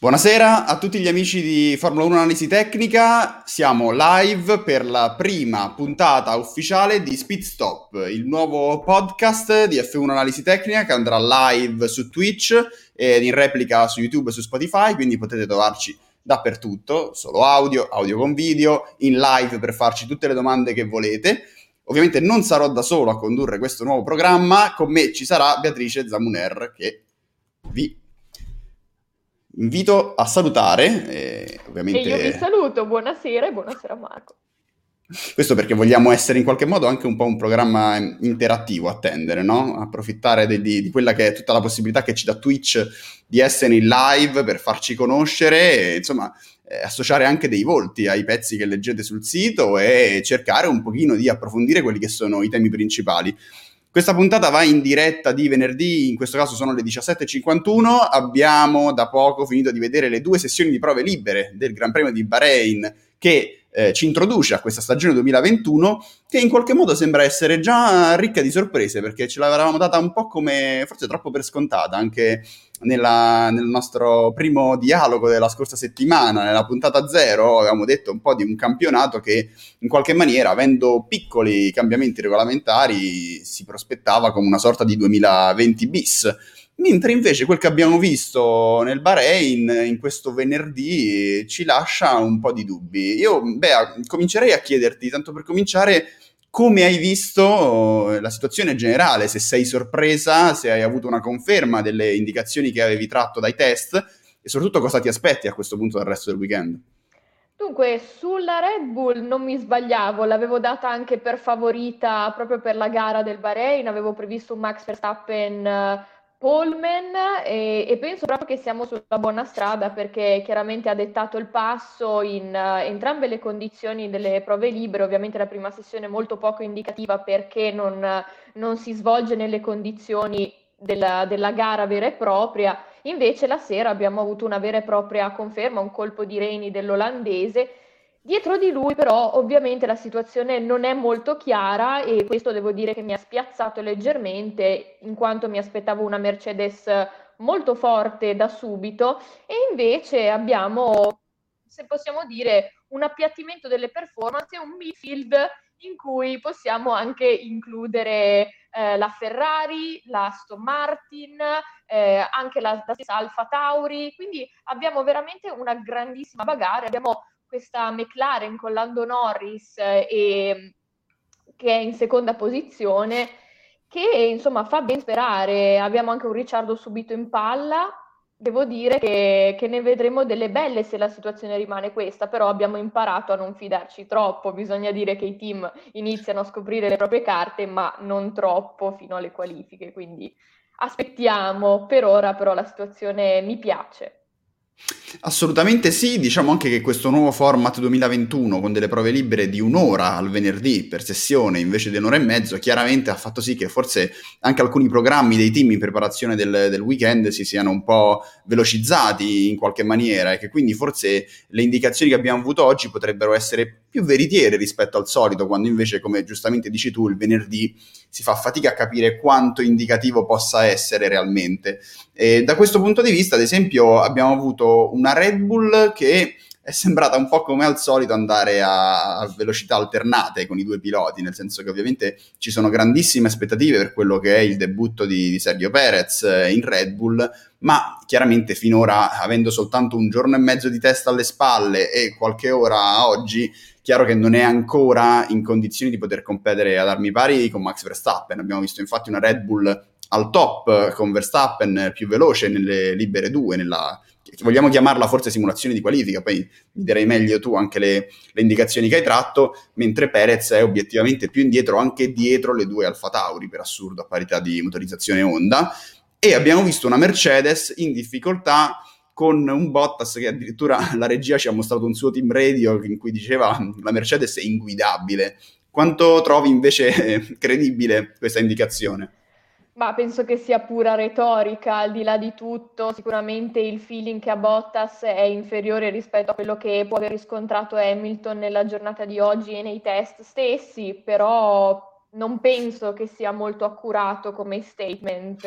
Buonasera a tutti gli amici di Formula 1 Analisi Tecnica, siamo live per la prima puntata ufficiale di Speed Stop, il nuovo podcast di F1 Analisi Tecnica che andrà live su Twitch ed in replica su YouTube e su Spotify, quindi potete trovarci dappertutto, solo audio, audio con video, in live per farci tutte le domande che volete. Ovviamente non sarò da solo a condurre questo nuovo programma, con me ci sarà Beatrice Zamuner che vi invito a salutare. Eh, ovviamente... E io vi saluto, buonasera e buonasera Marco. Questo perché vogliamo essere in qualche modo anche un po' un programma interattivo, attendere, no? Approfittare di, di, di, quella che è tutta la possibilità che ci dà Twitch di essere in live per farci conoscere e, insomma, eh, associare anche dei volti ai pezzi che leggete sul sito e cercare un pochino di approfondire quelli che sono i temi principali. Questa puntata va in diretta di venerdì, in questo caso sono le 17.51. Abbiamo da poco finito di vedere le due sessioni di prove libere del Gran Premio di Bahrain che eh, ci introduce a questa stagione 2021 che in qualche modo sembra essere già ricca di sorprese perché ce l'avevamo data un po' come forse troppo per scontata anche nella, nel nostro primo dialogo della scorsa settimana, nella puntata zero, avevamo detto un po' di un campionato che in qualche maniera, avendo piccoli cambiamenti regolamentari, si prospettava come una sorta di 2020 bis. Mentre invece quel che abbiamo visto nel Bahrain in questo venerdì ci lascia un po' di dubbi. Io, beh, comincerei a chiederti, tanto per cominciare, come hai visto eh, la situazione generale, se sei sorpresa, se hai avuto una conferma delle indicazioni che avevi tratto dai test e soprattutto cosa ti aspetti a questo punto dal resto del weekend? Dunque, sulla Red Bull non mi sbagliavo, l'avevo data anche per favorita proprio per la gara del Bahrain, avevo previsto un Max Verstappen Polman e, e, penso proprio che siamo sulla buona strada perché chiaramente ha dettato il passo in uh, entrambe le condizioni delle prove libere, ovviamente la prima sessione è molto poco indicativa perché non, non si svolge nelle condizioni della, della, gara vera e propria, invece la sera abbiamo avuto una vera e propria conferma, un colpo di reni dell'olandese Dietro di lui però ovviamente la situazione non è molto chiara e questo devo dire che mi ha spiazzato leggermente in quanto mi aspettavo una Mercedes molto forte da subito. E invece abbiamo, se possiamo dire, un appiattimento delle performance un midfield in cui possiamo anche includere eh, la Ferrari, la Aston Martin, eh, anche la, la stessa Alfa Tauri, quindi abbiamo veramente una grandissima bagarre, abbiamo questa McLaren con Lando Norris eh, e, che è in seconda posizione, che insomma fa ben sperare. Abbiamo anche un Ricciardo subito in palla. Devo dire che, che, ne vedremo delle belle se la situazione rimane questa, però abbiamo imparato a non fidarci troppo. Bisogna dire che i team iniziano a scoprire le proprie carte, ma non troppo fino alle qualifiche. Quindi aspettiamo. Per ora, però, la situazione mi piace. Assolutamente sì, diciamo anche che questo nuovo format 2021 con delle prove libere di un'ora al venerdì per sessione invece di un'ora e mezzo chiaramente ha fatto sì che forse anche alcuni programmi dei team in preparazione del, del weekend si siano un po' velocizzati in qualche maniera e che quindi forse le indicazioni che abbiamo avuto oggi potrebbero essere più veritiere rispetto al solito, quando invece, come giustamente dici tu, il venerdì si fa fatica a capire quanto indicativo possa essere realmente. E da questo punto di vista, ad esempio, abbiamo avuto una Red Bull che è sembrata un po' come al solito andare a, velocità alternate con i due piloti, nel senso che ovviamente ci sono grandissime aspettative per quello che è il debutto di, di Sergio Perez eh, in Red Bull, ma chiaramente finora, avendo soltanto un giorno e mezzo di testa alle spalle e qualche ora oggi, chiaro che non è ancora in condizioni di poter competere ad armi pari con Max Verstappen. Abbiamo visto infatti una Red Bull al top con Verstappen più veloce nelle libere due, nella vogliamo chiamarla forse simulazione di qualifica, poi mi direi meglio tu anche le, le, indicazioni che hai tratto, mentre Perez è obiettivamente più indietro, anche dietro le due Alfa Tauri, per assurdo, a parità di motorizzazione Honda, e abbiamo visto una Mercedes in difficoltà con un Bottas che addirittura la regia ci ha mostrato un suo team radio in cui diceva la Mercedes è inguidabile. Quanto trovi invece credibile questa indicazione? Ma penso che sia pura retorica, al di là di tutto, sicuramente il feeling che ha Bottas è inferiore rispetto a quello che può aver riscontrato Hamilton nella giornata di oggi e nei test stessi, però non penso che sia molto accurato come statement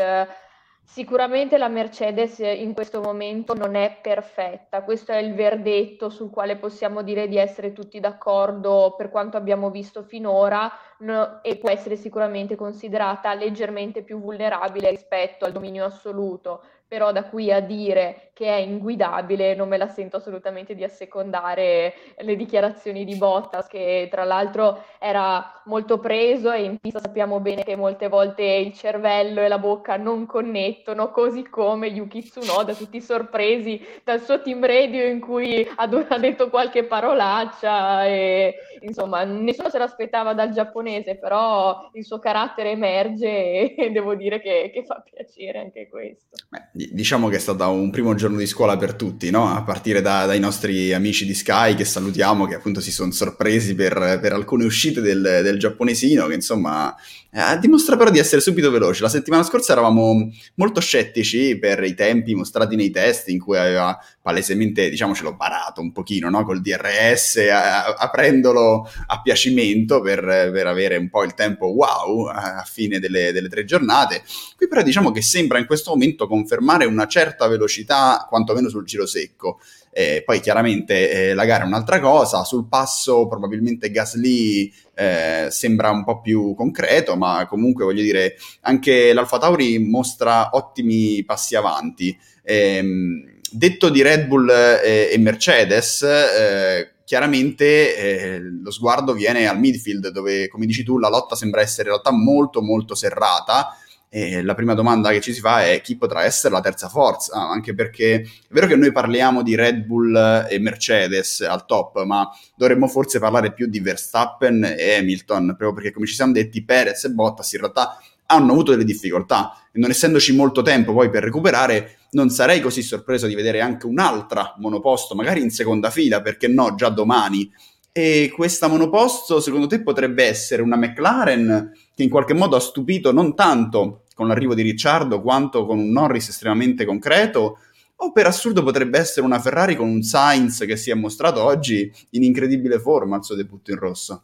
Sicuramente la Mercedes in questo momento non è perfetta, questo è il verdetto sul quale possiamo dire di essere tutti d'accordo per quanto abbiamo visto finora no, e può essere sicuramente considerata leggermente più vulnerabile rispetto al dominio assoluto, però da qui a dire che è inguidabile non me la sento assolutamente di assecondare le dichiarazioni di Bottas che tra l'altro era molto preso e in pista sappiamo bene che molte volte il cervello e la bocca non connettono, così come Yuki Tsunoda, tutti sorpresi dal suo team radio in cui ha, detto qualche parolaccia e insomma nessuno se l'aspettava dal giapponese, però il suo carattere emerge e devo dire che, che fa piacere anche questo. Beh, diciamo che è stato un primo giorno di scuola per tutti, no? A partire da, dai nostri amici di Sky che salutiamo, che appunto si sono sorpresi per, per alcune uscite del, del, giapponesino, che insomma eh, dimostra però di essere subito veloce. La settimana scorsa eravamo molto scettici per i tempi mostrati nei test, in cui aveva palesemente, diciamocelo, barato un pochino, no? Col DRS, a, aprendolo a piacimento per, per, avere un po' il tempo wow a fine delle, delle tre giornate. Qui però diciamo che sembra in questo momento confermare confermare una certa velocità, quantomeno sul giro secco. Eh, poi chiaramente eh, la gara è un'altra cosa, sul passo probabilmente Gasly eh, sembra un po' più concreto, ma comunque voglio dire, anche l'Alfa Tauri mostra ottimi passi avanti. Ehm, detto di Red Bull eh, e Mercedes, eh, chiaramente eh, lo sguardo viene al midfield, dove, come dici tu, la lotta sembra essere in realtà molto molto serrata. E la prima domanda che ci si fa è chi potrà essere la terza forza, anche perché è vero che noi parliamo di Red Bull e Mercedes al top, ma dovremmo forse parlare più di Verstappen e Hamilton, proprio perché come ci siamo detti Perez e Bottas in realtà hanno avuto delle difficoltà e non essendoci molto tempo poi per recuperare, non sarei così sorpreso di vedere anche un'altra monoposto, magari in seconda fila, perché no, già domani. E questa monoposto secondo te potrebbe essere una McLaren che in qualche modo ha stupito non tanto con l'arrivo di Ricciardo quanto con un Norris estremamente concreto, o per assurdo potrebbe essere una Ferrari con un Sainz che si è mostrato oggi in incredibile forma al suo debutto in rosso.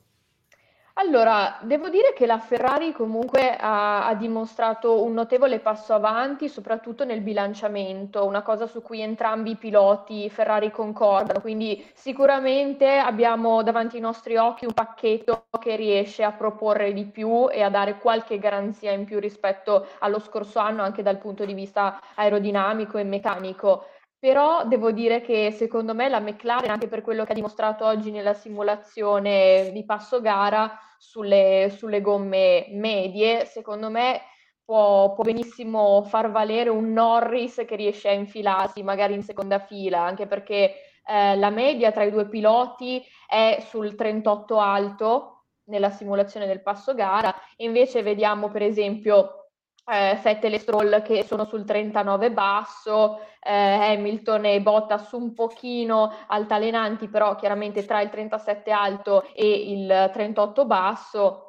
Allora, devo dire che la Ferrari comunque ha, ha, dimostrato un notevole passo avanti, soprattutto nel bilanciamento, una cosa su cui entrambi i piloti Ferrari concordano, quindi sicuramente abbiamo davanti ai nostri occhi un pacchetto che riesce a proporre di più e a dare qualche garanzia in più rispetto allo scorso anno anche dal punto di vista aerodinamico e meccanico. Però devo dire che secondo me la McLaren, anche per quello che ha dimostrato oggi nella simulazione di passo gara sulle, sulle gomme medie, secondo me può, può, benissimo far valere un Norris che riesce a infilarsi magari in seconda fila, anche perché eh, la media tra i due piloti è sul 38 alto nella simulazione del passo gara, invece vediamo per esempio eh, Vettel e Stroll che sono sul 39 basso, eh, Hamilton e Bottas un pochino altalenanti, però chiaramente tra il 37 alto e il 38 basso.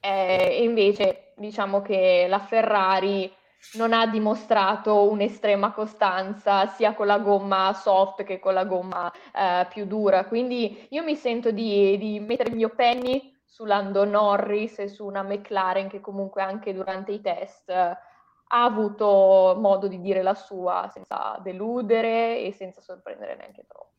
Eh, invece diciamo che la Ferrari non ha dimostrato un'estrema costanza sia con la gomma soft che con la gomma eh, più dura. Quindi io mi sento di, di mettere il mio penny su Lando Norris e su una McLaren che comunque anche durante i test ha avuto modo di dire la sua senza deludere e senza sorprendere neanche troppo.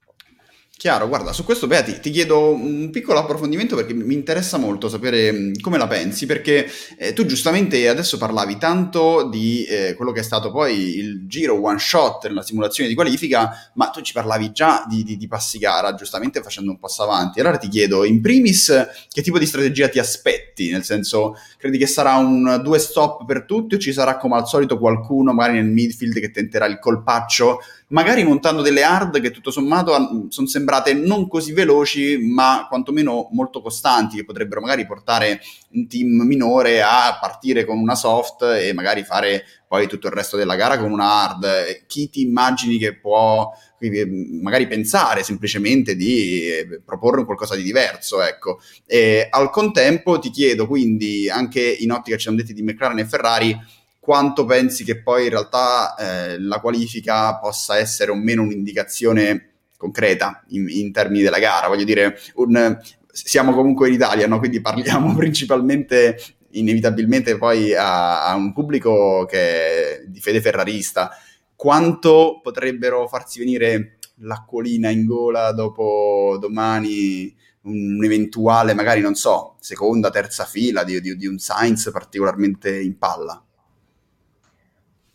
Chiaro, guarda, su questo Beati ti chiedo un piccolo approfondimento perché mi interessa molto sapere come la pensi, perché eh, tu giustamente adesso parlavi tanto di eh, quello che è stato poi il giro one shot nella simulazione di qualifica, ma tu ci parlavi già di, di, di passi gara, giustamente facendo un passo avanti. Allora ti chiedo, in primis, che tipo di strategia ti aspetti? Nel senso, credi che sarà un due stop per tutti o ci sarà come al solito qualcuno magari nel midfield che tenterà il colpaccio magari montando delle hard che tutto sommato sono sembrate non così veloci, ma quantomeno molto costanti, che potrebbero magari portare un team minore a partire con una soft e magari fare poi tutto il resto della gara con una hard. Chi ti immagini che può magari pensare semplicemente di eh, proporre qualcosa di diverso, ecco. E al contempo ti chiedo quindi, anche in ottica ci siamo detti di McLaren e Ferrari, quanto pensi che poi in realtà eh, la qualifica possa essere o meno un'indicazione concreta in, in termini della gara. Voglio dire, un, siamo comunque in Italia, no? quindi parliamo principalmente inevitabilmente poi a, a un pubblico che è di fede ferrarista, quanto potrebbero farsi venire l'acquolina in gola dopo domani un eventuale, magari non so, seconda, terza fila di, di, di un Sainz particolarmente in palla?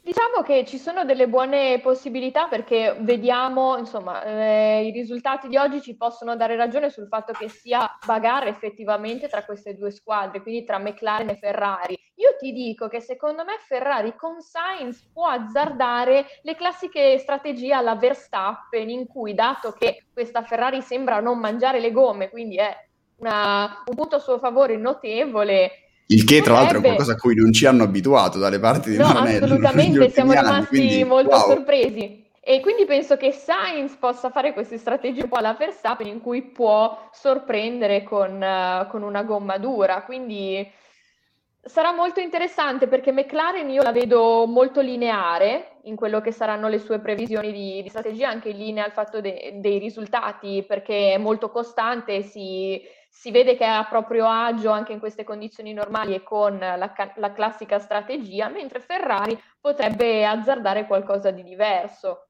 Diciamo che ci sono delle buone possibilità perché vediamo, insomma, eh, i risultati di oggi ci possono dare ragione sul fatto che sia bagarre effettivamente tra queste due squadre, quindi tra McLaren e Ferrari. Io ti dico che secondo me Ferrari con Sainz può azzardare le classiche strategie alla Verstappen in cui, dato che questa Ferrari sembra non mangiare le gomme, quindi è una, un punto a suo favore notevole, il che, tra l'altro, è qualcosa a cui non ci hanno abituato dalle parti di no, Maranello. Assolutamente, siamo anni, rimasti quindi, molto wow. sorpresi. E quindi penso che Sainz possa fare queste strategie un po' alla Verstappen in cui può sorprendere con, uh, con una gomma dura. Quindi sarà molto interessante perché McLaren io la vedo molto lineare in quello che saranno le sue previsioni di, di strategia, anche in linea al fatto de, dei risultati, perché è molto costante, si si vede che è a proprio agio anche in queste condizioni normali e con la, la, classica strategia, mentre Ferrari potrebbe azzardare qualcosa di diverso.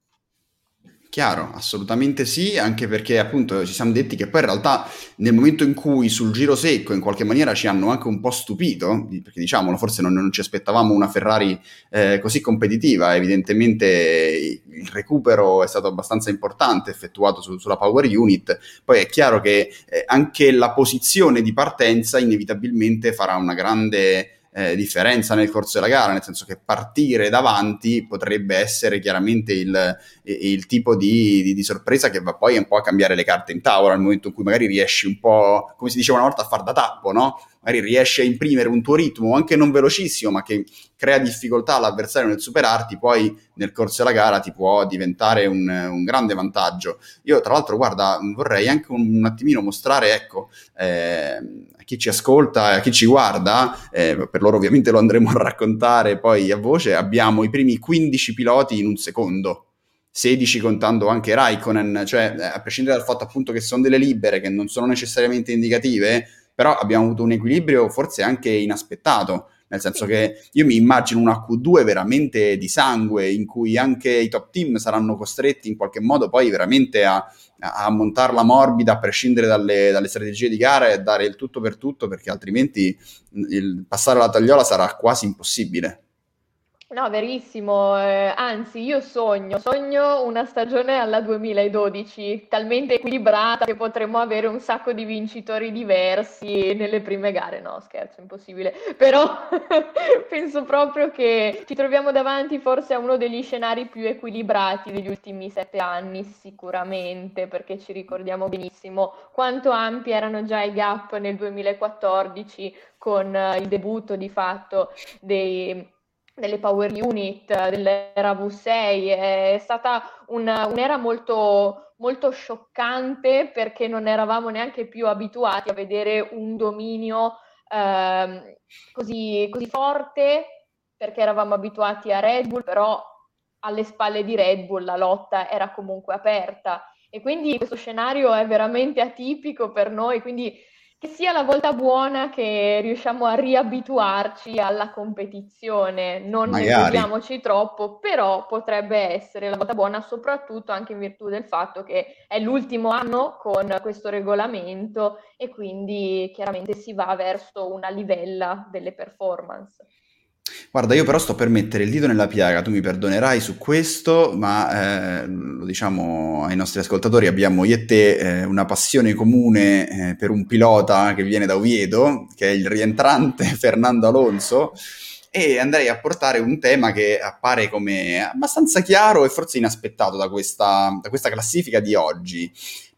Chiaro, assolutamente sì, anche perché appunto ci siamo detti che poi in realtà nel momento in cui sul giro secco in qualche maniera ci hanno anche un po' stupito, perché diciamolo, forse non, non ci aspettavamo una Ferrari eh, così competitiva, evidentemente il recupero è stato abbastanza importante effettuato su, sulla Power Unit, poi è chiaro che eh, anche la posizione di partenza inevitabilmente farà una grande eh, differenza nel corso della gara, nel senso che partire davanti potrebbe essere chiaramente il, il tipo di, di, di, sorpresa che va poi un po' a cambiare le carte in tavola, nel momento in cui magari riesci un po', come si diceva una volta, a far da tappo, no? Magari riesci a imprimere un tuo ritmo, anche non velocissimo, ma che crea difficoltà all'avversario nel superarti, poi nel corso della gara ti può diventare un, un grande vantaggio. Io, tra l'altro, guarda, vorrei anche un, un attimino mostrare, ecco, eh, chi ci ascolta e a chi ci guarda, eh, per loro ovviamente lo andremo a raccontare poi a voce, abbiamo i primi 15 piloti in un secondo. 16 contando anche Raikkonen, cioè eh, a prescindere dal fatto appunto che sono delle libere, che non sono necessariamente indicative, però abbiamo avuto un equilibrio forse anche inaspettato, nel senso che io mi immagino una Q2 veramente di sangue, in cui anche i top team saranno costretti in qualche modo poi veramente a, a montarla morbida a prescindere dalle, dalle, strategie di gara e dare il tutto per tutto perché altrimenti il passare la tagliola sarà quasi impossibile. No, verissimo, eh, anzi io sogno, sogno una stagione alla 2012, talmente equilibrata che potremmo avere un sacco di vincitori diversi nelle prime gare, no scherzo, impossibile, però penso proprio che ci troviamo davanti forse a uno degli scenari più equilibrati degli ultimi sette anni, sicuramente, perché ci ricordiamo benissimo quanto ampi erano già i gap nel 2014 con eh, il debutto di fatto dei delle Power Unit, dell'era V6, è stata una, un'era molto, molto scioccante perché non eravamo neanche più abituati a vedere un dominio eh, così, così forte perché eravamo abituati a Red Bull, però alle spalle di Red Bull la lotta era comunque aperta. E quindi questo scenario è veramente atipico per noi, quindi sia la volta buona che riusciamo a riabituarci alla competizione, non nervosiamoci troppo, però potrebbe essere la volta buona soprattutto anche in virtù del fatto che è l'ultimo anno con questo regolamento e quindi chiaramente si va verso una livella delle performance. Guarda, io però sto per mettere il dito nella piaga, tu mi perdonerai su questo, ma eh, lo diciamo ai nostri ascoltatori, abbiamo io e te eh, una passione comune eh, per un pilota che viene da Oviedo, che è il rientrante Fernando Alonso, e andrei a portare un tema che appare come abbastanza chiaro e forse inaspettato da questa, da questa classifica di oggi.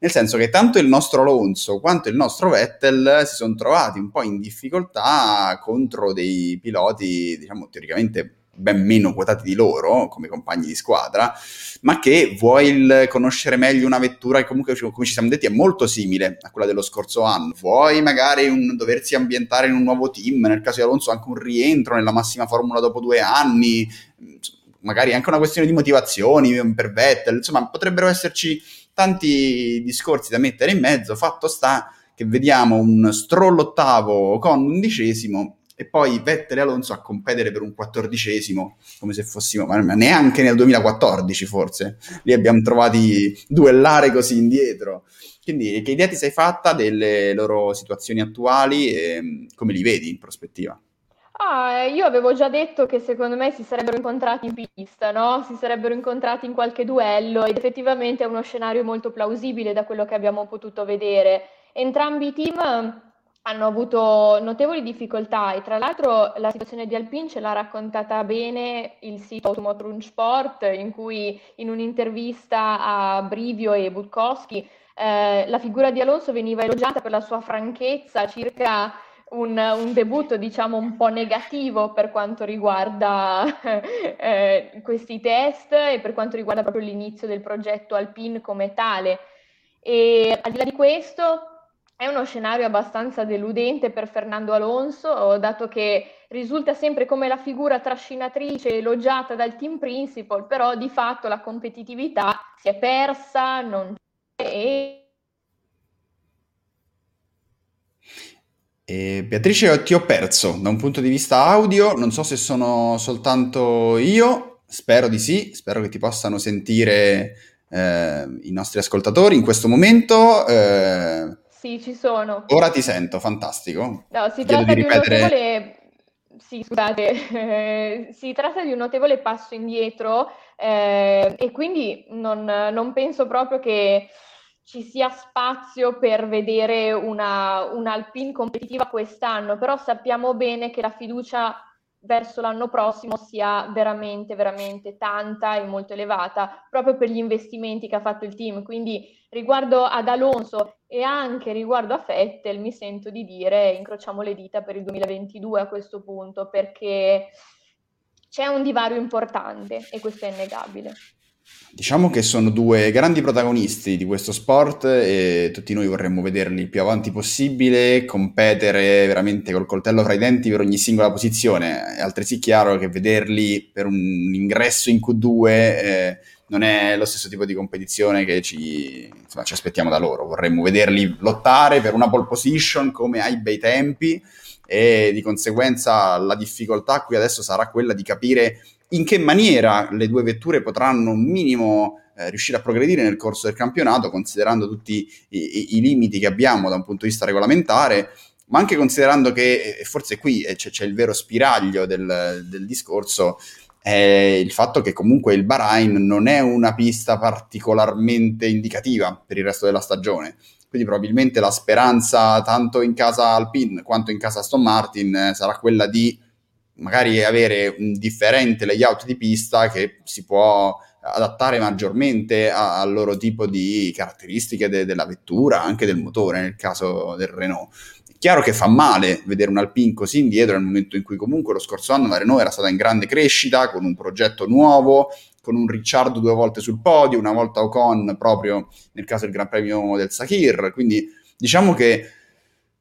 Nel senso che tanto il nostro Alonso quanto il nostro Vettel si sono trovati un po' in difficoltà contro dei piloti, diciamo, teoricamente ben meno quotati di loro come compagni di squadra, ma che vuoi conoscere meglio una vettura che comunque, come ci siamo detti, è molto simile a quella dello scorso anno. Vuoi magari un, doversi ambientare in un nuovo team, nel caso di Alonso anche un rientro nella massima formula dopo due anni, magari anche una questione di motivazioni per Vettel, insomma potrebbero esserci tanti discorsi da mettere in mezzo, fatto sta che vediamo un Stroll ottavo con undicesimo e poi Vettel e Alonso a competere per un quattordicesimo, come se fossimo, ma neanche nel 2014 forse, lì abbiamo trovati duellare così indietro. Quindi che idea ti sei fatta delle loro situazioni attuali e come li vedi in prospettiva? Ah, io avevo già detto che secondo me si sarebbero incontrati in pista, no? Si sarebbero incontrati in qualche duello ed effettivamente è uno scenario molto plausibile da quello che abbiamo potuto vedere. Entrambi i team hanno avuto notevoli difficoltà e tra l'altro la situazione di Alpine ce l'ha raccontata bene il sito Automotor Sport in cui in un'intervista a Brivio e Butkowski eh, la figura di Alonso veniva elogiata per la sua franchezza circa un, un, debutto diciamo un po' negativo per quanto riguarda eh, questi test e per quanto riguarda proprio l'inizio del progetto Alpine come tale. E al di là di questo è uno scenario abbastanza deludente per Fernando Alonso, dato che risulta sempre come la figura trascinatrice elogiata dal team principal, però di fatto la competitività si è persa, non c'è e E Beatrice, ti ho perso da un punto di vista audio, non so se sono soltanto io, spero di sì, spero che ti possano sentire eh, i nostri ascoltatori in questo momento. Eh, sì, ci sono. Ora ti sento, fantastico. No, si tratta di, di ripetere... un notevole... Sì, scusate, si tratta di un notevole passo indietro eh, e quindi non, non penso proprio che ci sia spazio per vedere una, una Alpine competitiva quest'anno, però sappiamo bene che la fiducia verso l'anno prossimo sia veramente, veramente tanta e molto elevata, proprio per gli investimenti che ha fatto il team. Quindi riguardo ad Alonso e anche riguardo a Fettel, mi sento di dire incrociamo le dita per il 2022 a questo punto, perché c'è un divario importante e questo è innegabile. Diciamo che sono due grandi protagonisti di questo sport e tutti noi vorremmo vederli il più avanti possibile, competere veramente col coltello fra i denti per ogni singola posizione. È altresì chiaro che vederli per un ingresso in Q2 eh, non è lo stesso tipo di competizione che ci, insomma, ci aspettiamo da loro. Vorremmo vederli lottare per una pole position come ai bei tempi e di conseguenza la difficoltà qui adesso sarà quella di capire in che maniera le due vetture potranno un minimo eh, riuscire a progredire nel corso del campionato, considerando tutti i, i, i, limiti che abbiamo da un punto di vista regolamentare, ma anche considerando che, e forse qui eh, c'è, c'è, il vero spiraglio del, del discorso, è il fatto che comunque il Bahrain non è una pista particolarmente indicativa per il resto della stagione. Quindi probabilmente la speranza tanto in casa Alpine quanto in casa Aston Martin eh, sarà quella di magari avere un differente layout di pista che si può adattare maggiormente al loro tipo di caratteristiche de- della vettura, anche del motore nel caso del Renault. Chiaro che fa male vedere un Alpine così indietro nel momento in cui comunque lo scorso anno la Renault era stata in grande crescita, con un progetto nuovo, con un Ricciardo due volte sul podio, una volta Ocon proprio nel caso del Gran Premio del Sakir, quindi diciamo che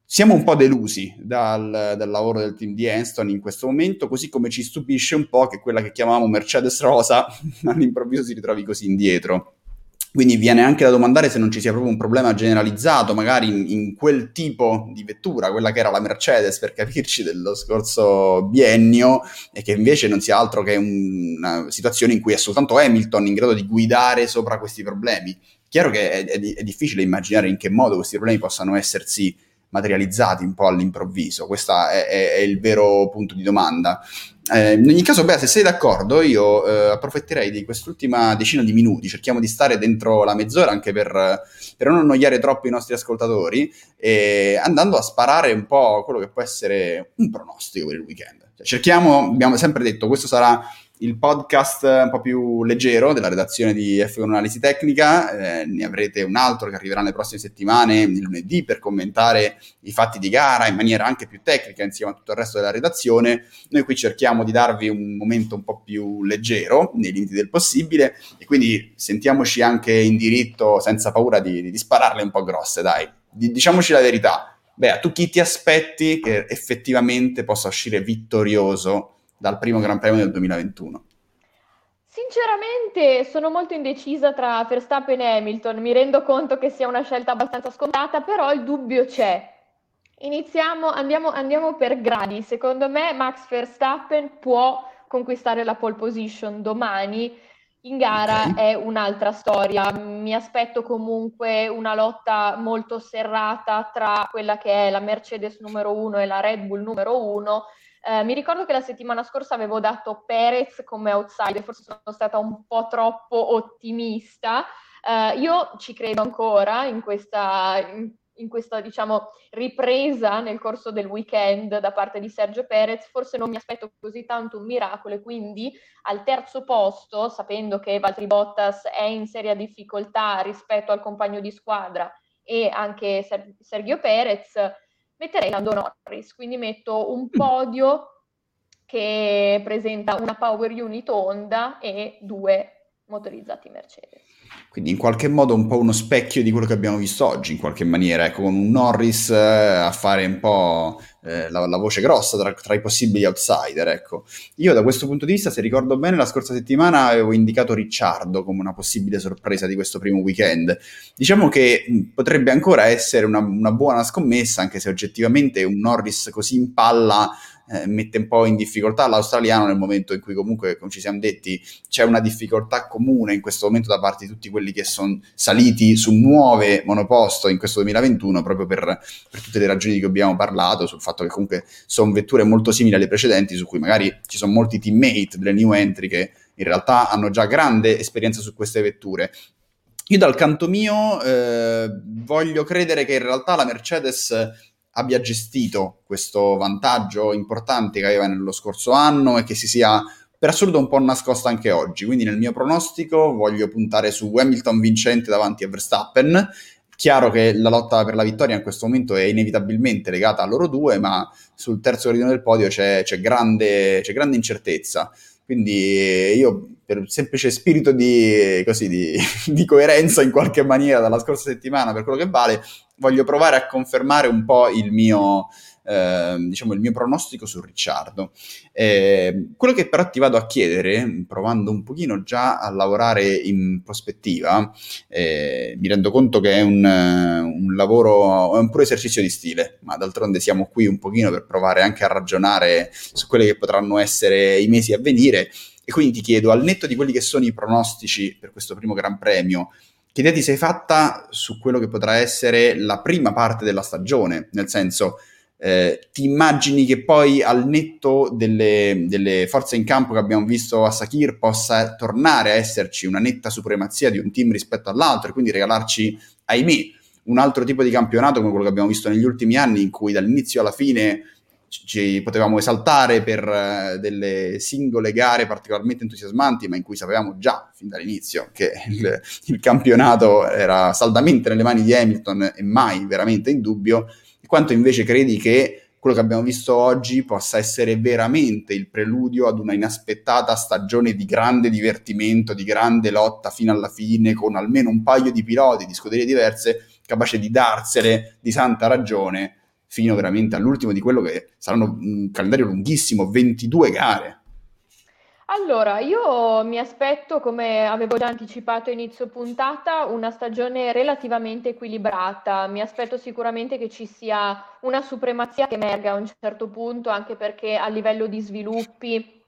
siamo un po' delusi dal, dal, lavoro del team di Enston in questo momento, così come ci stupisce un po' che quella che chiamavamo Mercedes Rosa all'improvviso si ritrovi così indietro. Quindi viene anche da domandare se non ci sia proprio un problema generalizzato, magari in, in quel tipo di vettura, quella che era la Mercedes, per capirci, dello scorso biennio, e che invece non sia altro che una situazione in cui è soltanto Hamilton in grado di guidare sopra questi problemi. Chiaro che è, è, è difficile immaginare in che modo questi problemi possano essersi materializzati un po' all'improvviso. Questo è, è, il vero punto di domanda. Eh, in ogni caso, beh, se sei d'accordo, io eh, approfitterei di quest'ultima decina di minuti, cerchiamo di stare dentro la mezz'ora anche per, per non annoiare troppo i nostri ascoltatori, e andando a sparare un po' quello che può essere un pronostico per il weekend. Cioè, cerchiamo, abbiamo sempre detto, questo sarà il podcast un po' più leggero della redazione di F1 Analisi Tecnica, eh, ne avrete un altro che arriverà nelle prossime settimane, il lunedì, per commentare i fatti di gara in maniera anche più tecnica insieme a tutto il resto della redazione. Noi qui cerchiamo di darvi un momento un po' più leggero, nei limiti del possibile, e quindi sentiamoci anche in diritto senza paura di, di spararle un po' grosse, dai. D- diciamoci la verità. Beh, tu chi ti aspetti che effettivamente possa uscire vittorioso dal primo Gran Premio del 2021? Sinceramente sono molto indecisa tra Verstappen e Hamilton, mi rendo conto che sia una scelta abbastanza scontata, però il dubbio c'è. Iniziamo, andiamo, andiamo per gradi. Secondo me Max Verstappen può conquistare la pole position domani. In gara okay. è un'altra storia. Mi aspetto comunque una lotta molto serrata tra quella che è la Mercedes numero uno e la Red Bull numero uno. Eh, mi ricordo che la settimana scorsa avevo dato Perez come outsider, forse sono stata un po' troppo ottimista. Eh, io ci credo ancora in questa, in in questa diciamo, ripresa nel corso del weekend da parte di Sergio Perez, forse non mi aspetto così tanto un miracolo e quindi al terzo posto, sapendo che Valtteri Bottas è in seria difficoltà rispetto al compagno di squadra e anche Ser- Sergio Perez, metterei Lando Norris, quindi metto un podio che presenta una power unit Honda e due motorizzati Mercedes. Quindi in qualche modo un po' uno specchio di quello che abbiamo visto oggi, in qualche maniera, ecco, con un Norris eh, a fare un po' eh, la, la, voce grossa tra, tra, i possibili outsider, ecco. Io da questo punto di vista, se ricordo bene, la scorsa settimana avevo indicato Ricciardo come una possibile sorpresa di questo primo weekend. Diciamo che potrebbe ancora essere una, una buona scommessa, anche se oggettivamente un Norris così in palla eh, mette un po' in difficoltà l'australiano nel momento in cui comunque, come ci siamo detti, c'è una difficoltà comune in questo momento da parte di tutti quelli che sono saliti su nuove monoposto in questo 2021 proprio per, per tutte le ragioni di cui abbiamo parlato, sul fatto che comunque sono vetture molto simili alle precedenti su cui magari ci sono molti teammate delle new entry che in realtà hanno già grande esperienza su queste vetture. Io dal canto mio eh, voglio credere che in realtà la Mercedes abbia gestito questo vantaggio importante che aveva nello scorso anno e che si sia per assurdo un po' nascosta anche oggi. Quindi nel mio pronostico voglio puntare su Hamilton vincente davanti a Verstappen. Chiaro che la lotta per la vittoria in questo momento è inevitabilmente legata a loro due, ma sul terzo gradino del podio c'è, c'è, grande, c'è grande incertezza. Quindi io per un semplice spirito di, così, di, di, coerenza in qualche maniera dalla scorsa settimana, per quello che vale, voglio provare a confermare un po' il mio, eh, diciamo, il mio pronostico su Ricciardo. Eh, quello che però ti vado a chiedere, provando un pochino già a lavorare in prospettiva, eh, mi rendo conto che è un, un lavoro, è un puro esercizio di stile, ma d'altronde siamo qui un pochino per provare anche a ragionare su quelli che potranno essere i mesi a venire. E quindi ti chiedo, al netto di quelli che sono i pronostici per questo primo Gran Premio, che idea ti sei fatta su quello che potrà essere la prima parte della stagione? Nel senso, eh, ti immagini che poi al netto delle, delle, forze in campo che abbiamo visto a Sakir possa tornare a esserci una netta supremazia di un team rispetto all'altro e quindi regalarci, ahimè, un altro tipo di campionato come quello che abbiamo visto negli ultimi anni in cui dall'inizio alla fine ci potevamo esaltare per uh, delle singole gare particolarmente entusiasmanti, ma in cui sapevamo già fin dall'inizio che il, il, campionato era saldamente nelle mani di Hamilton e mai veramente in dubbio, quanto invece credi che quello che abbiamo visto oggi possa essere veramente il preludio ad una inaspettata stagione di grande divertimento, di grande lotta fino alla fine, con almeno un paio di piloti di scuderie diverse capace di darsene di santa ragione fino veramente all'ultimo di quello che saranno un calendario lunghissimo, 22 gare. Allora, io mi aspetto, come avevo già anticipato a inizio puntata, una stagione relativamente equilibrata. Mi aspetto sicuramente che ci sia una supremazia che emerga a un certo punto, anche perché a livello di sviluppi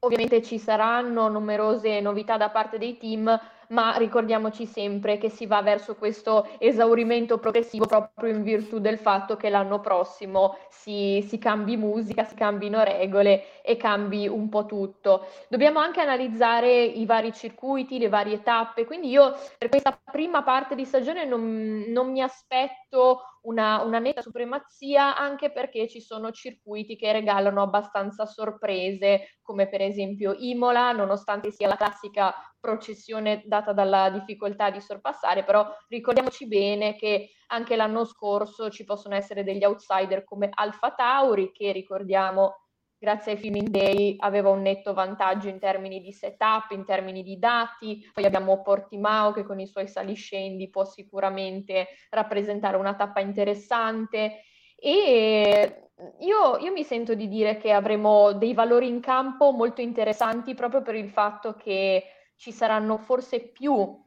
ovviamente ci saranno numerose novità da parte dei team, ma ricordiamoci sempre che si va verso questo esaurimento progressivo proprio in virtù del fatto che l'anno prossimo si, si cambi musica, si cambino regole e cambi un po' tutto. Dobbiamo anche analizzare i vari circuiti, le varie tappe, quindi io per questa prima parte di stagione non, non mi aspetto una, una, netta supremazia anche perché ci sono circuiti che regalano abbastanza sorprese, come per esempio Imola, nonostante sia la classica processione data dalla difficoltà di sorpassare, però ricordiamoci bene che anche l'anno scorso ci possono essere degli outsider come Alfa Tauri, che ricordiamo grazie ai Filming Day aveva un netto vantaggio in termini di setup, in termini di dati, poi abbiamo Portimao che con i suoi saliscendi può sicuramente rappresentare una tappa interessante. E io, io, mi sento di dire che avremo dei valori in campo molto interessanti proprio per il fatto che ci saranno forse più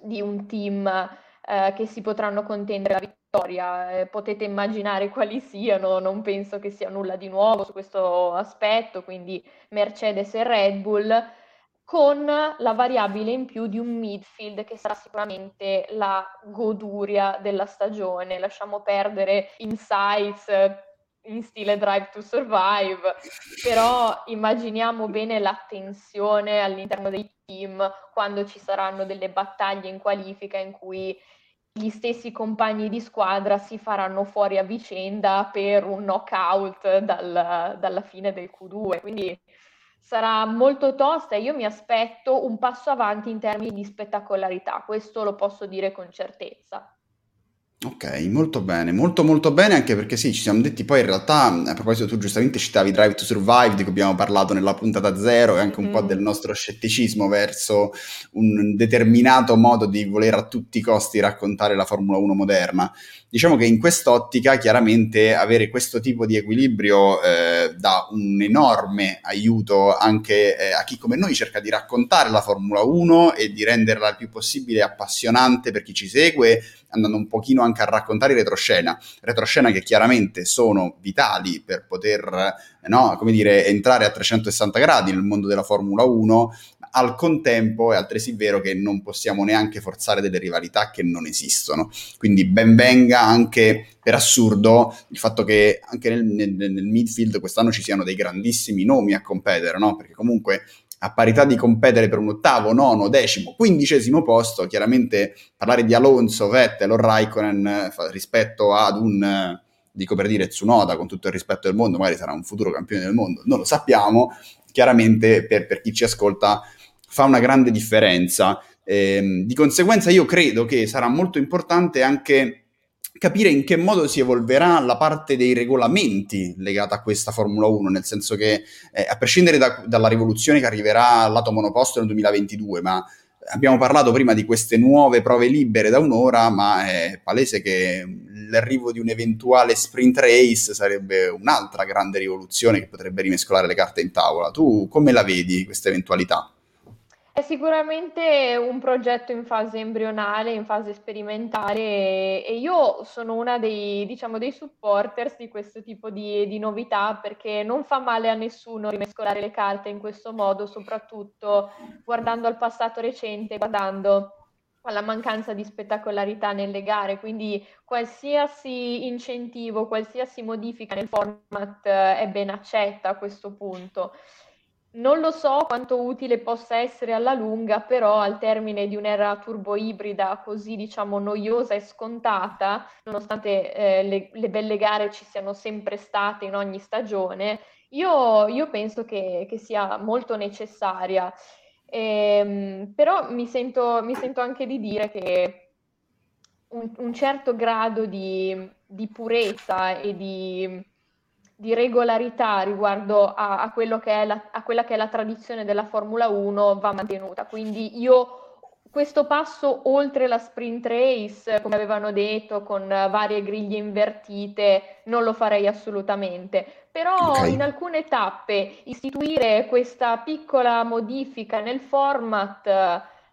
di un team eh, che si potranno contendere. la vittoria storia. Eh, potete immaginare quali siano, non penso che sia nulla di nuovo su questo aspetto, quindi Mercedes e Red Bull, con la variabile in più di un midfield che sarà sicuramente la goduria della stagione. Lasciamo perdere insights in stile Drive to Survive, però immaginiamo bene la tensione all'interno dei team quando ci saranno delle battaglie in qualifica in cui gli stessi compagni di squadra si faranno fuori a vicenda per un knockout dal, dalla fine del Q2. Quindi sarà molto tosta e io mi aspetto un passo avanti in termini di spettacolarità, questo lo posso dire con certezza. Ok, molto bene, molto molto bene anche perché sì, ci siamo detti poi in realtà, a proposito tu giustamente citavi Drive to Survive di cui abbiamo parlato nella puntata zero e anche un mm. po' del nostro scetticismo verso un determinato modo di voler a tutti i costi raccontare la Formula 1 moderna. Diciamo che in quest'ottica chiaramente avere questo tipo di equilibrio eh, dà un enorme aiuto anche eh, a chi come noi cerca di raccontare la Formula 1 e di renderla il più possibile appassionante per chi ci segue andando un pochino anche a raccontare in retroscena, retroscena che chiaramente sono vitali per poter, no, come dire, entrare a 360 gradi nel mondo della Formula 1, al contempo è altresì vero che non possiamo neanche forzare delle rivalità che non esistono. Quindi ben venga anche per assurdo il fatto che anche nel, nel, nel midfield quest'anno ci siano dei grandissimi nomi a competere, no? Perché comunque a parità di competere per un ottavo, nono, decimo, quindicesimo posto, chiaramente parlare di Alonso, Vettel o Raikkonen eh, rispetto ad un, eh, dico per dire Tsunoda, con tutto il rispetto del mondo, magari sarà un futuro campione del mondo, non lo sappiamo, chiaramente per, per chi ci ascolta fa una grande differenza. Eh, di conseguenza io credo che sarà molto importante anche capire in che modo si evolverà la parte dei regolamenti legata a questa Formula 1, nel senso che eh, a prescindere da, dalla rivoluzione che arriverà al lato monoposto nel 2022, ma abbiamo parlato prima di queste nuove prove libere da un'ora, ma è palese che l'arrivo di un eventuale sprint race sarebbe un'altra grande rivoluzione che potrebbe rimescolare le carte in tavola. Tu come la vedi questa eventualità? È sicuramente un progetto in fase embrionale, in fase sperimentale e io sono una dei, diciamo, dei supporters di questo tipo di, di novità perché non fa male a nessuno rimescolare le carte in questo modo, soprattutto guardando al passato recente, guardando alla mancanza di spettacolarità nelle gare, quindi qualsiasi incentivo, qualsiasi modifica nel format eh, è ben accetta a questo punto. Non lo so quanto utile possa essere alla lunga, però al termine di un'era turbo-ibrida così diciamo noiosa e scontata, nonostante eh, le, le, belle gare ci siano sempre state in ogni stagione, io, io penso che, che, sia molto necessaria. Ehm, però mi sento, mi sento, anche di dire che un, un certo grado di, di purezza e di di regolarità riguardo a, a, la, a, quella che è la tradizione della Formula 1 va mantenuta. Quindi io questo passo oltre la sprint race, come avevano detto, con varie griglie invertite, non lo farei assolutamente. Però okay. in alcune tappe istituire questa piccola modifica nel format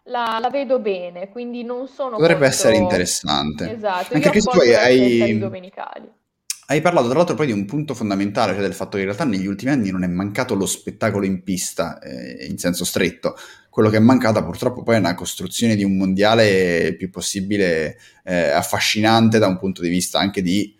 la, la vedo bene, quindi non sono... Potrebbe molto... essere interessante. Esatto, Anche io tu hai... hai... domenicali. Hai parlato tra l'altro poi di un punto fondamentale, cioè del fatto che in realtà negli ultimi anni non è mancato lo spettacolo in pista, eh, in senso stretto. Quello che è mancata purtroppo poi è una costruzione di un mondiale il più possibile eh, affascinante da un punto di vista anche di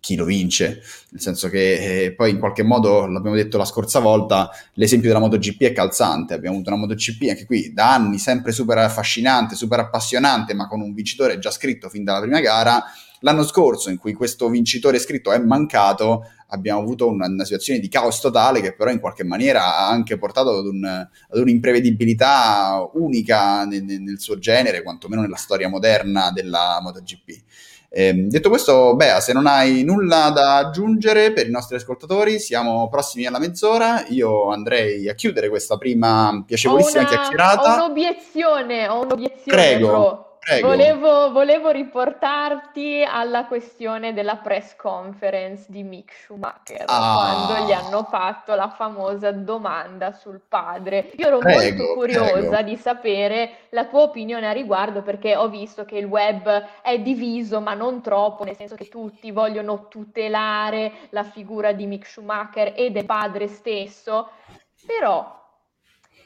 chi lo vince, nel senso che eh, poi in qualche modo, l'abbiamo detto la scorsa volta, l'esempio della MotoGP è calzante, abbiamo avuto una MotoGP anche qui da anni sempre super affascinante, super appassionante, ma con un vincitore già scritto fin dalla prima gara, L'anno scorso, in cui questo vincitore scritto è mancato, abbiamo avuto una, una, situazione di caos totale che però in qualche maniera ha anche portato ad, un, ad un'imprevedibilità unica nel, nel, suo genere, quantomeno nella storia moderna della MotoGP. Eh, detto questo, Bea, se non hai nulla da aggiungere per i nostri ascoltatori, siamo prossimi alla mezz'ora. Io andrei a chiudere questa prima piacevolissima ho una, chiacchierata. Ho un'obiezione, ho un'obiezione. Prego. Bro Volevo, volevo, riportarti alla questione della press conference di Mick Schumacher, ah. quando gli hanno fatto la famosa domanda sul padre. Io ero prego, molto curiosa prego. di sapere la tua opinione a riguardo, perché ho visto che il web è diviso, ma non troppo, nel senso che tutti vogliono tutelare la figura di Mick Schumacher e del padre stesso, però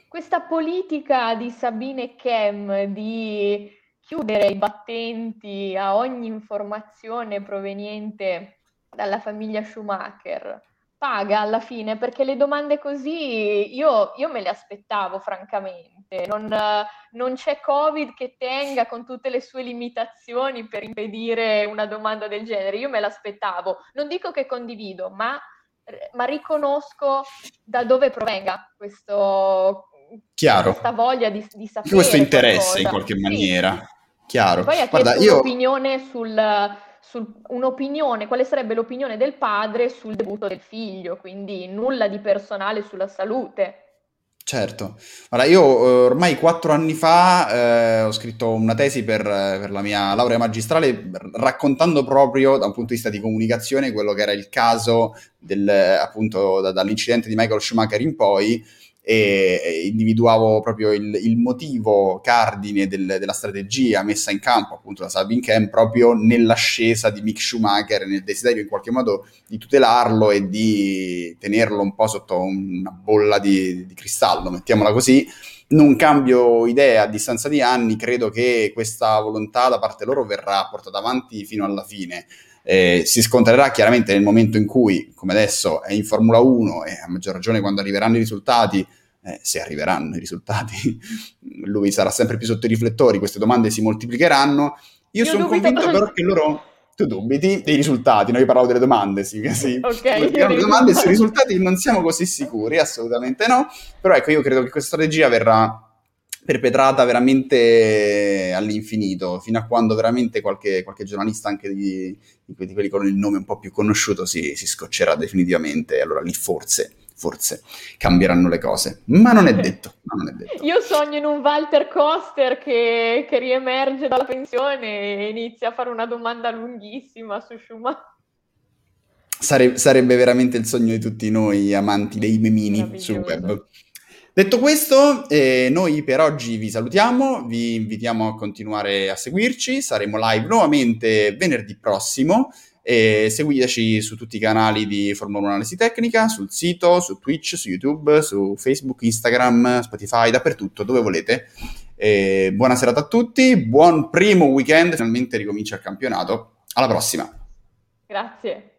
questa politica di Sabine Kem di chiudere i battenti a ogni informazione proveniente dalla famiglia Schumacher paga alla fine perché le domande così io, io me le aspettavo francamente non, non, c'è covid che tenga con tutte le sue limitazioni per impedire una domanda del genere io me l'aspettavo non dico che condivido ma, ma riconosco da dove provenga questo, Chiaro. questa voglia di, di sapere questo interesse qualcosa. in qualche maniera sì. Chiaro. Poi ha Guarda, io... un'opinione sul, sul, un'opinione, quale sarebbe l'opinione del padre sul debutto del figlio, quindi nulla di personale sulla salute. Certo, allora io eh, ormai quattro anni fa eh, ho scritto una tesi per, per, la mia laurea magistrale raccontando proprio da un punto di vista di comunicazione quello che era il caso del, appunto da, dall'incidente di Michael Schumacher in poi e individuavo proprio il, il motivo cardine del, della strategia messa in campo appunto da Sabine Kem proprio nell'ascesa di Mick Schumacher, nel desiderio in qualche modo di tutelarlo e di tenerlo un po' sotto una bolla di, di cristallo, mettiamola così. Non cambio idea a distanza di anni, credo che questa volontà da parte loro verrà portata avanti fino alla fine. Eh, si scontrerà chiaramente nel momento in cui, come adesso, è in Formula 1 e a maggior ragione quando arriveranno i risultati, eh, se arriveranno i risultati, lui sarà sempre più sotto i riflettori, queste domande si moltiplicheranno. Io, Io sono convinto per... però che loro... Tu dubiti dei risultati, noi parlavo delle domande, sì, sì. Ok. Le domande sui risultati non siamo così sicuri, assolutamente no, però ecco, io credo che questa strategia verrà perpetrata veramente all'infinito, fino a quando veramente qualche, qualche giornalista anche di, di, quelli con il nome un po' più conosciuto si, si scoccerà definitivamente, e allora lì forse forse cambieranno le cose, ma non è detto. Non è detto. Io sogno in un Walter Koster che, che, riemerge dalla pensione e inizia a fare una domanda lunghissima su Schumacher. Sare- sarebbe veramente il sogno di tutti noi amanti dei memini sul web. Detto questo, eh, noi per oggi vi salutiamo, vi invitiamo a continuare a seguirci, saremo live nuovamente venerdì prossimo. E seguiteci su tutti i canali di Formula 1 Analisi Tecnica, sul sito, su Twitch, su YouTube, su Facebook, Instagram, Spotify, dappertutto, dove volete. E buona serata a tutti, buon primo weekend, finalmente ricomincia il campionato. Alla prossima. Grazie.